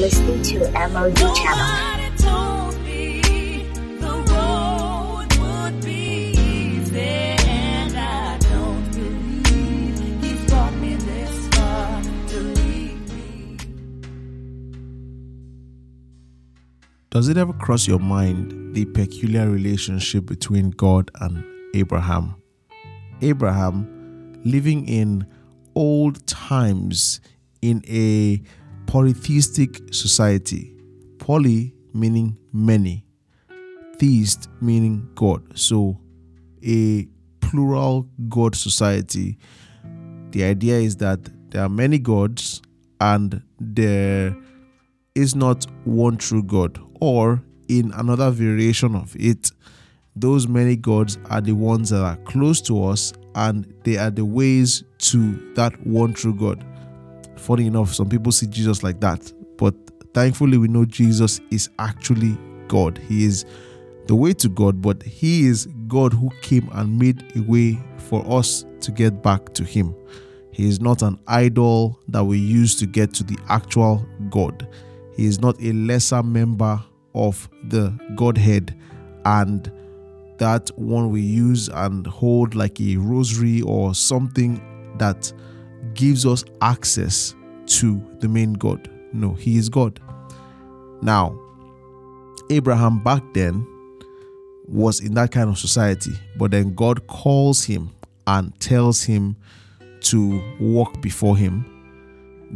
listening to MOD channel. Nobody told me the road would be easy, and I don't believe he's brought me this far to leave me. Does it ever cross your mind the peculiar relationship between God and Abraham? Abraham, living in old times in a polytheistic society, poly meaning many, theist meaning God. So, a plural God society. The idea is that there are many gods and there is not one true God, or in another variation of it, those many gods are the ones that are close to us and they are the ways to that one true God. Funny enough, some people see Jesus like that, but thankfully, we know Jesus is actually God. He is the way to God, but He is God who came and made a way for us to get back to Him. He is not an idol that we use to get to the actual God. He is not a lesser member of the Godhead and that one we use and hold like a rosary or something that gives us access to the main God. No, He is God. Now, Abraham back then was in that kind of society, but then God calls him and tells him to walk before him.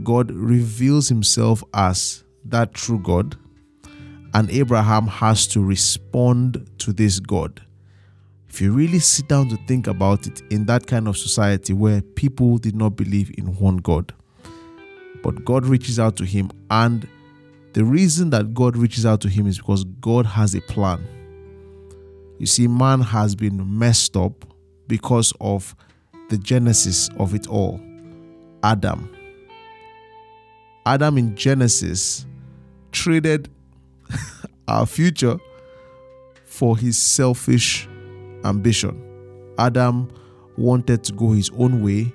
God reveals himself as that true God, and Abraham has to respond to this God. If you really sit down to think about it, in that kind of society where people did not believe in one God, but God reaches out to him, and the reason that God reaches out to him is because God has a plan. You see, man has been messed up because of the genesis of it all Adam. Adam in Genesis traded our future for his selfish ambition. Adam wanted to go his own way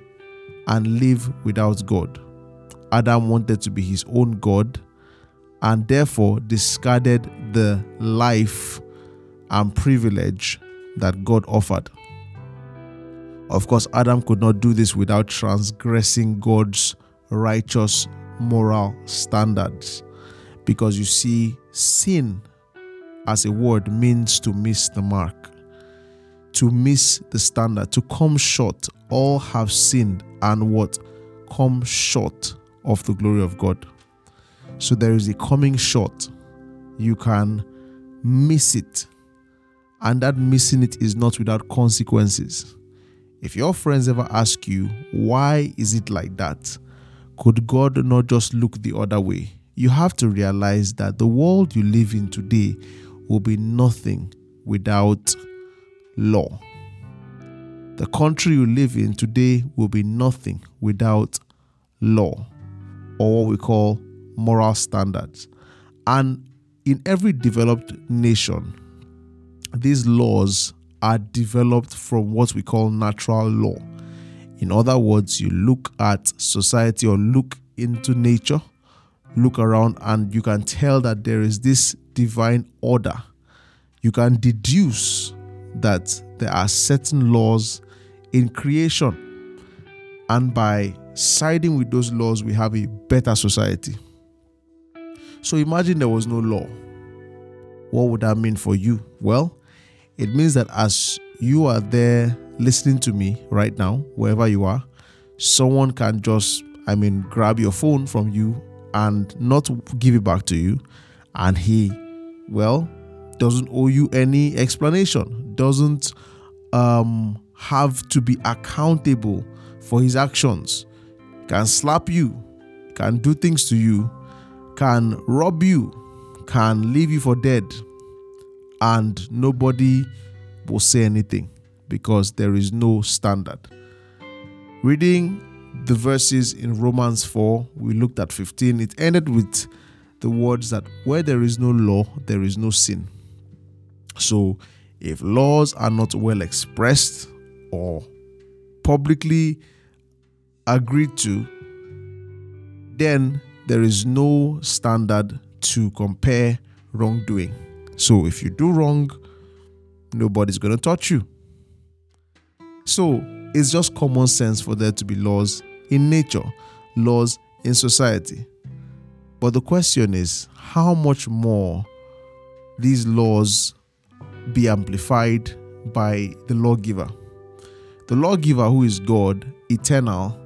and live without God. Adam wanted to be his own God and therefore discarded the life and privilege that God offered. Of course, Adam could not do this without transgressing God's righteous moral standards. Because you see, sin as a word means to miss the mark, to miss the standard, to come short. All have sinned and what? Come short of the glory of God. So there is a coming short. You can miss it. And that missing it is not without consequences. If your friends ever ask you, why is it like that? Could God not just look the other way? You have to realize that the world you live in today will be nothing without law. The country you live in today will be nothing without law, or what we call moral standards. And in every developed nation, these laws are developed from what we call natural law. In other words, you look at society or look into nature, look around, and you can tell that there is this divine order. You can deduce that there are certain laws in creation, and by siding with those laws, we have a better society. So imagine there was no law. What would that mean for you? Well, it means that as you are there listening to me right now, wherever you are, someone can just, I mean, grab your phone from you and not give it back to you. And he, well, doesn't owe you any explanation, doesn't um, have to be accountable for his actions, can slap you, can do things to you, can rob you, can leave you for dead, and nobody will say anything because there is no standard. Reading the verses in Romans 4, we looked at 15, it ended with the words that where there is no law, there is no sin. So, if laws are not well expressed or publicly agreed to, then there is no standard to compare wrongdoing. So if you do wrong, nobody's going to touch you. So it's just common sense for there to be laws in nature, laws in society. But the question is how much more these laws be amplified by the lawgiver? The lawgiver, who is God, eternal,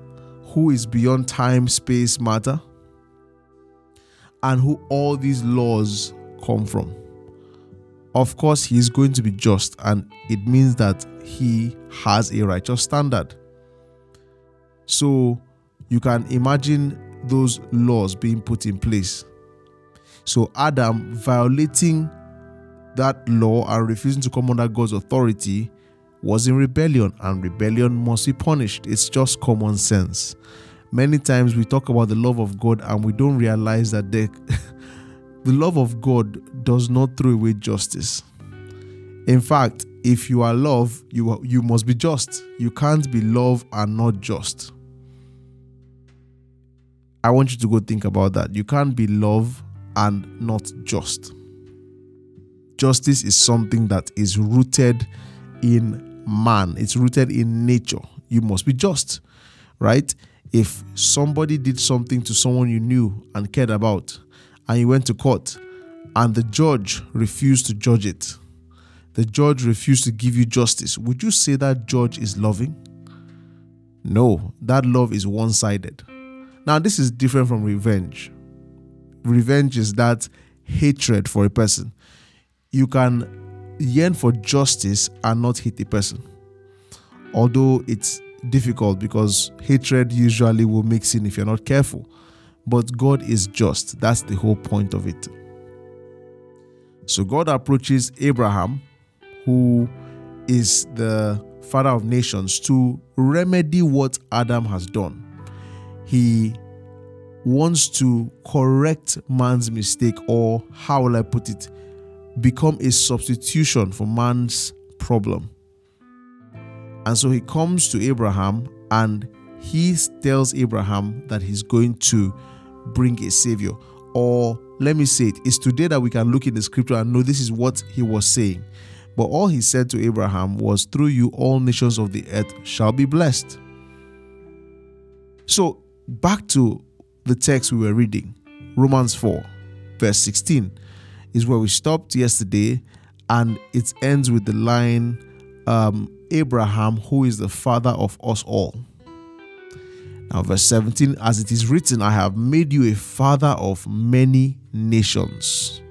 who is beyond time, space, matter, and who all these laws come from. Of course, he is going to be just, and it means that he has a righteous standard. So you can imagine those laws being put in place. So Adam violating that law and refusing to come under God's authority was in rebellion, and rebellion must be punished. It's just common sense. Many times we talk about the love of God and we don't realize that the, the love of God does not throw away justice. In fact, if you are love, you you must be just. You can't be love and not just. I want you to go think about that. You can't be love and not just. Justice is something that is rooted in man, it's rooted in nature. You must be just, right? If somebody did something to someone you knew and cared about, and you went to court, and the judge refused to judge it, the judge refused to give you justice, would you say that judge is loving? No, that love is one sided. Now, this is different from revenge. Revenge is that hatred for a person. You can yearn for justice and not hate a person. Although it's difficult because hatred usually will mix in if you're not careful. But God is just. That's the whole point of it. So God approaches Abraham, who is the father of nations, to remedy what Adam has done he wants to correct man's mistake, or how will I put it, become a substitution for man's problem. And so he comes to Abraham and he tells Abraham that he's going to bring a savior. Or let me say it, it's today that we can look in the scripture and know this is what he was saying. But all he said to Abraham was, Through you, all nations of the earth shall be blessed. So back to the text we were reading, Romans 4, verse 16, is where we stopped yesterday, and it ends with the line um, Abraham, who is the father of us all. Now, verse 17, as it is written, I have made you a father of many nations.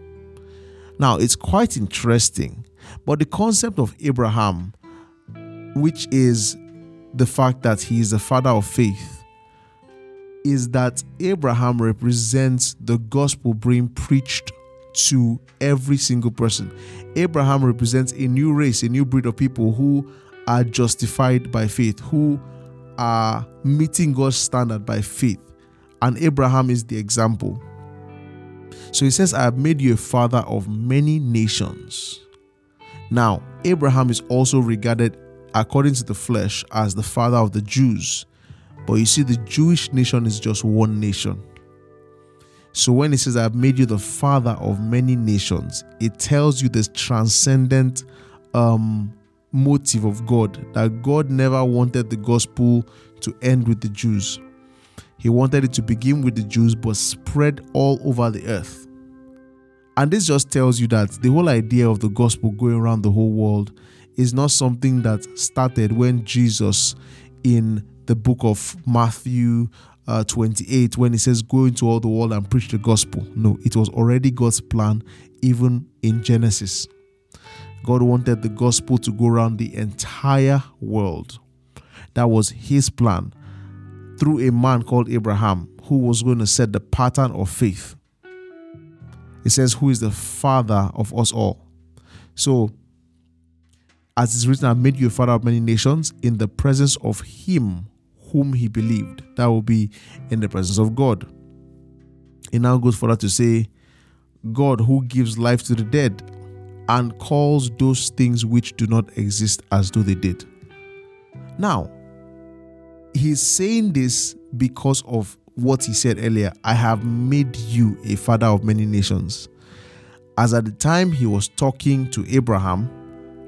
Now, it's quite interesting, but the concept of Abraham, which is the fact that he is the father of faith, is that Abraham represents the gospel being preached to every single person. Abraham represents a new race, a new breed of people who are justified by faith, who are meeting God's standard by faith. And Abraham is the example. So he says, I have made you a father of many nations. Now, Abraham is also regarded, according to the flesh, as the father of the Jews. But you see, the Jewish nation is just one nation. So when it says, I have made you the father of many nations, it tells you this transcendent um, motive of God that God never wanted the gospel to end with the Jews. He wanted it to begin with the Jews but spread all over the earth. And this just tells you that the whole idea of the gospel going around the whole world is not something that started when Jesus in the book of Matthew uh, 28 when he says, Go into all the world and preach the gospel. No, it was already God's plan, even in Genesis. God wanted the gospel to go around the entire world. That was his plan through a man called Abraham who was going to set the pattern of faith. It says, Who is the father of us all? So, as is written, I made you a father of many nations in the presence of him whom he believed. That will be in the presence of God. It now goes further to say, God who gives life to the dead and calls those things which do not exist as though they did. Now, he's saying this because of what he said earlier I have made you a father of many nations. As at the time he was talking to Abraham,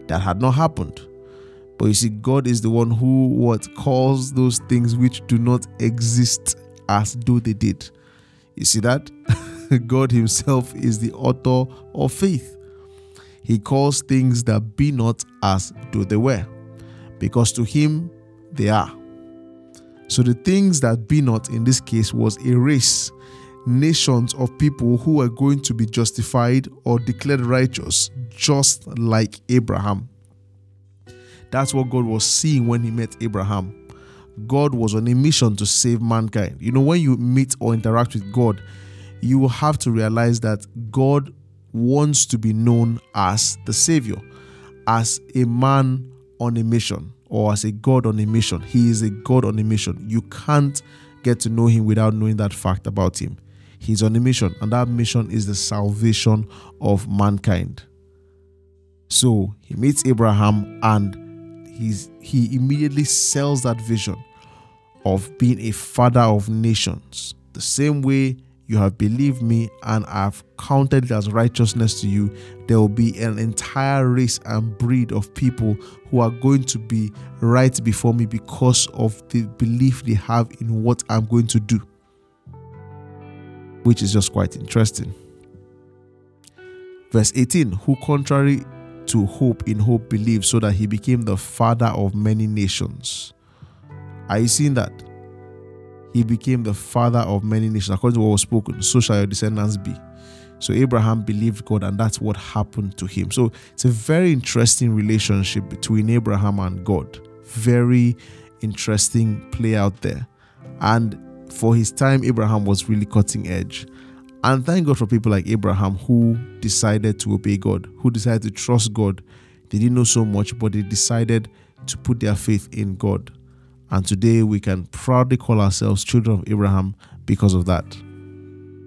that had not happened. But you see, God is the one who what calls those things which do not exist as though they did. You see that? God Himself is the author of faith. He calls things that be not as though they were, because to Him they are. So the things that be not in this case was a race, nations of people who were going to be justified or declared righteous, just like Abraham. That's what God was seeing when He met Abraham. God was on a mission to save mankind. You know, when you meet or interact with God, you have to realize that God wants to be known as the Savior, as a man on a mission, or as a God on a mission. He is a God on a mission. You can't get to know Him without knowing that fact about Him. He's on a mission, and that mission is the salvation of mankind. So he meets Abraham and he's he immediately sells that vision of being a father of nations. The same way you have believed me and I've counted it as righteousness to you, there will be an entire race and breed of people who are going to be right before me because of the belief they have in what I'm going to do. Which is just quite interesting. Verse 18 Who, contrary to hope, in hope believed, so that he became the father of many nations. Are you seeing that? He became the father of many nations. According to what was spoken, so shall your descendants be. So Abraham believed God, and that's what happened to him. So it's a very interesting relationship between Abraham and God. Very interesting play out there. And for his time, Abraham was really cutting edge. And thank God for people like Abraham who decided to obey God, who decided to trust God. They didn't know so much, but they decided to put their faith in God. And today we can proudly call ourselves children of Abraham because of that.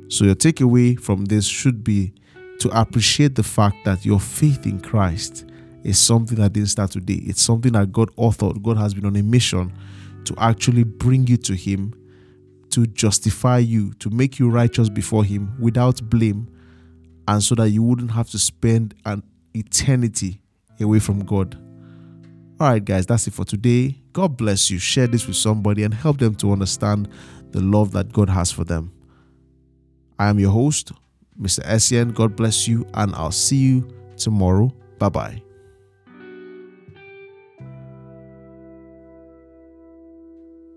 So, your takeaway from this should be to appreciate the fact that your faith in Christ is something that didn't start today. It's something that God authored. God has been on a mission to actually bring you to Him to justify you, to make you righteous before Him without blame, and so that you wouldn't have to spend an eternity away from God. All right, guys, that's it for today. God bless you. Share this with somebody and help them to understand the love that God has for them. I am your host, Mr. Essien. God bless you, and I'll see you tomorrow. Bye bye.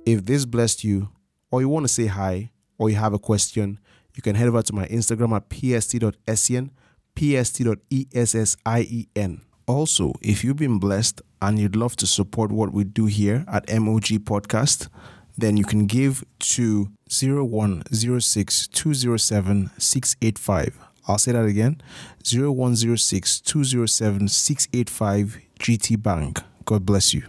If this blessed you, or you want to say hi, or you have a question, you can head over to my Instagram at pst.essien, pst.essien. Also, if you've been blessed and you'd love to support what we do here at MOG Podcast, then you can give to 0106 207 685. I'll say that again 0106 207 685 GT Bank. God bless you.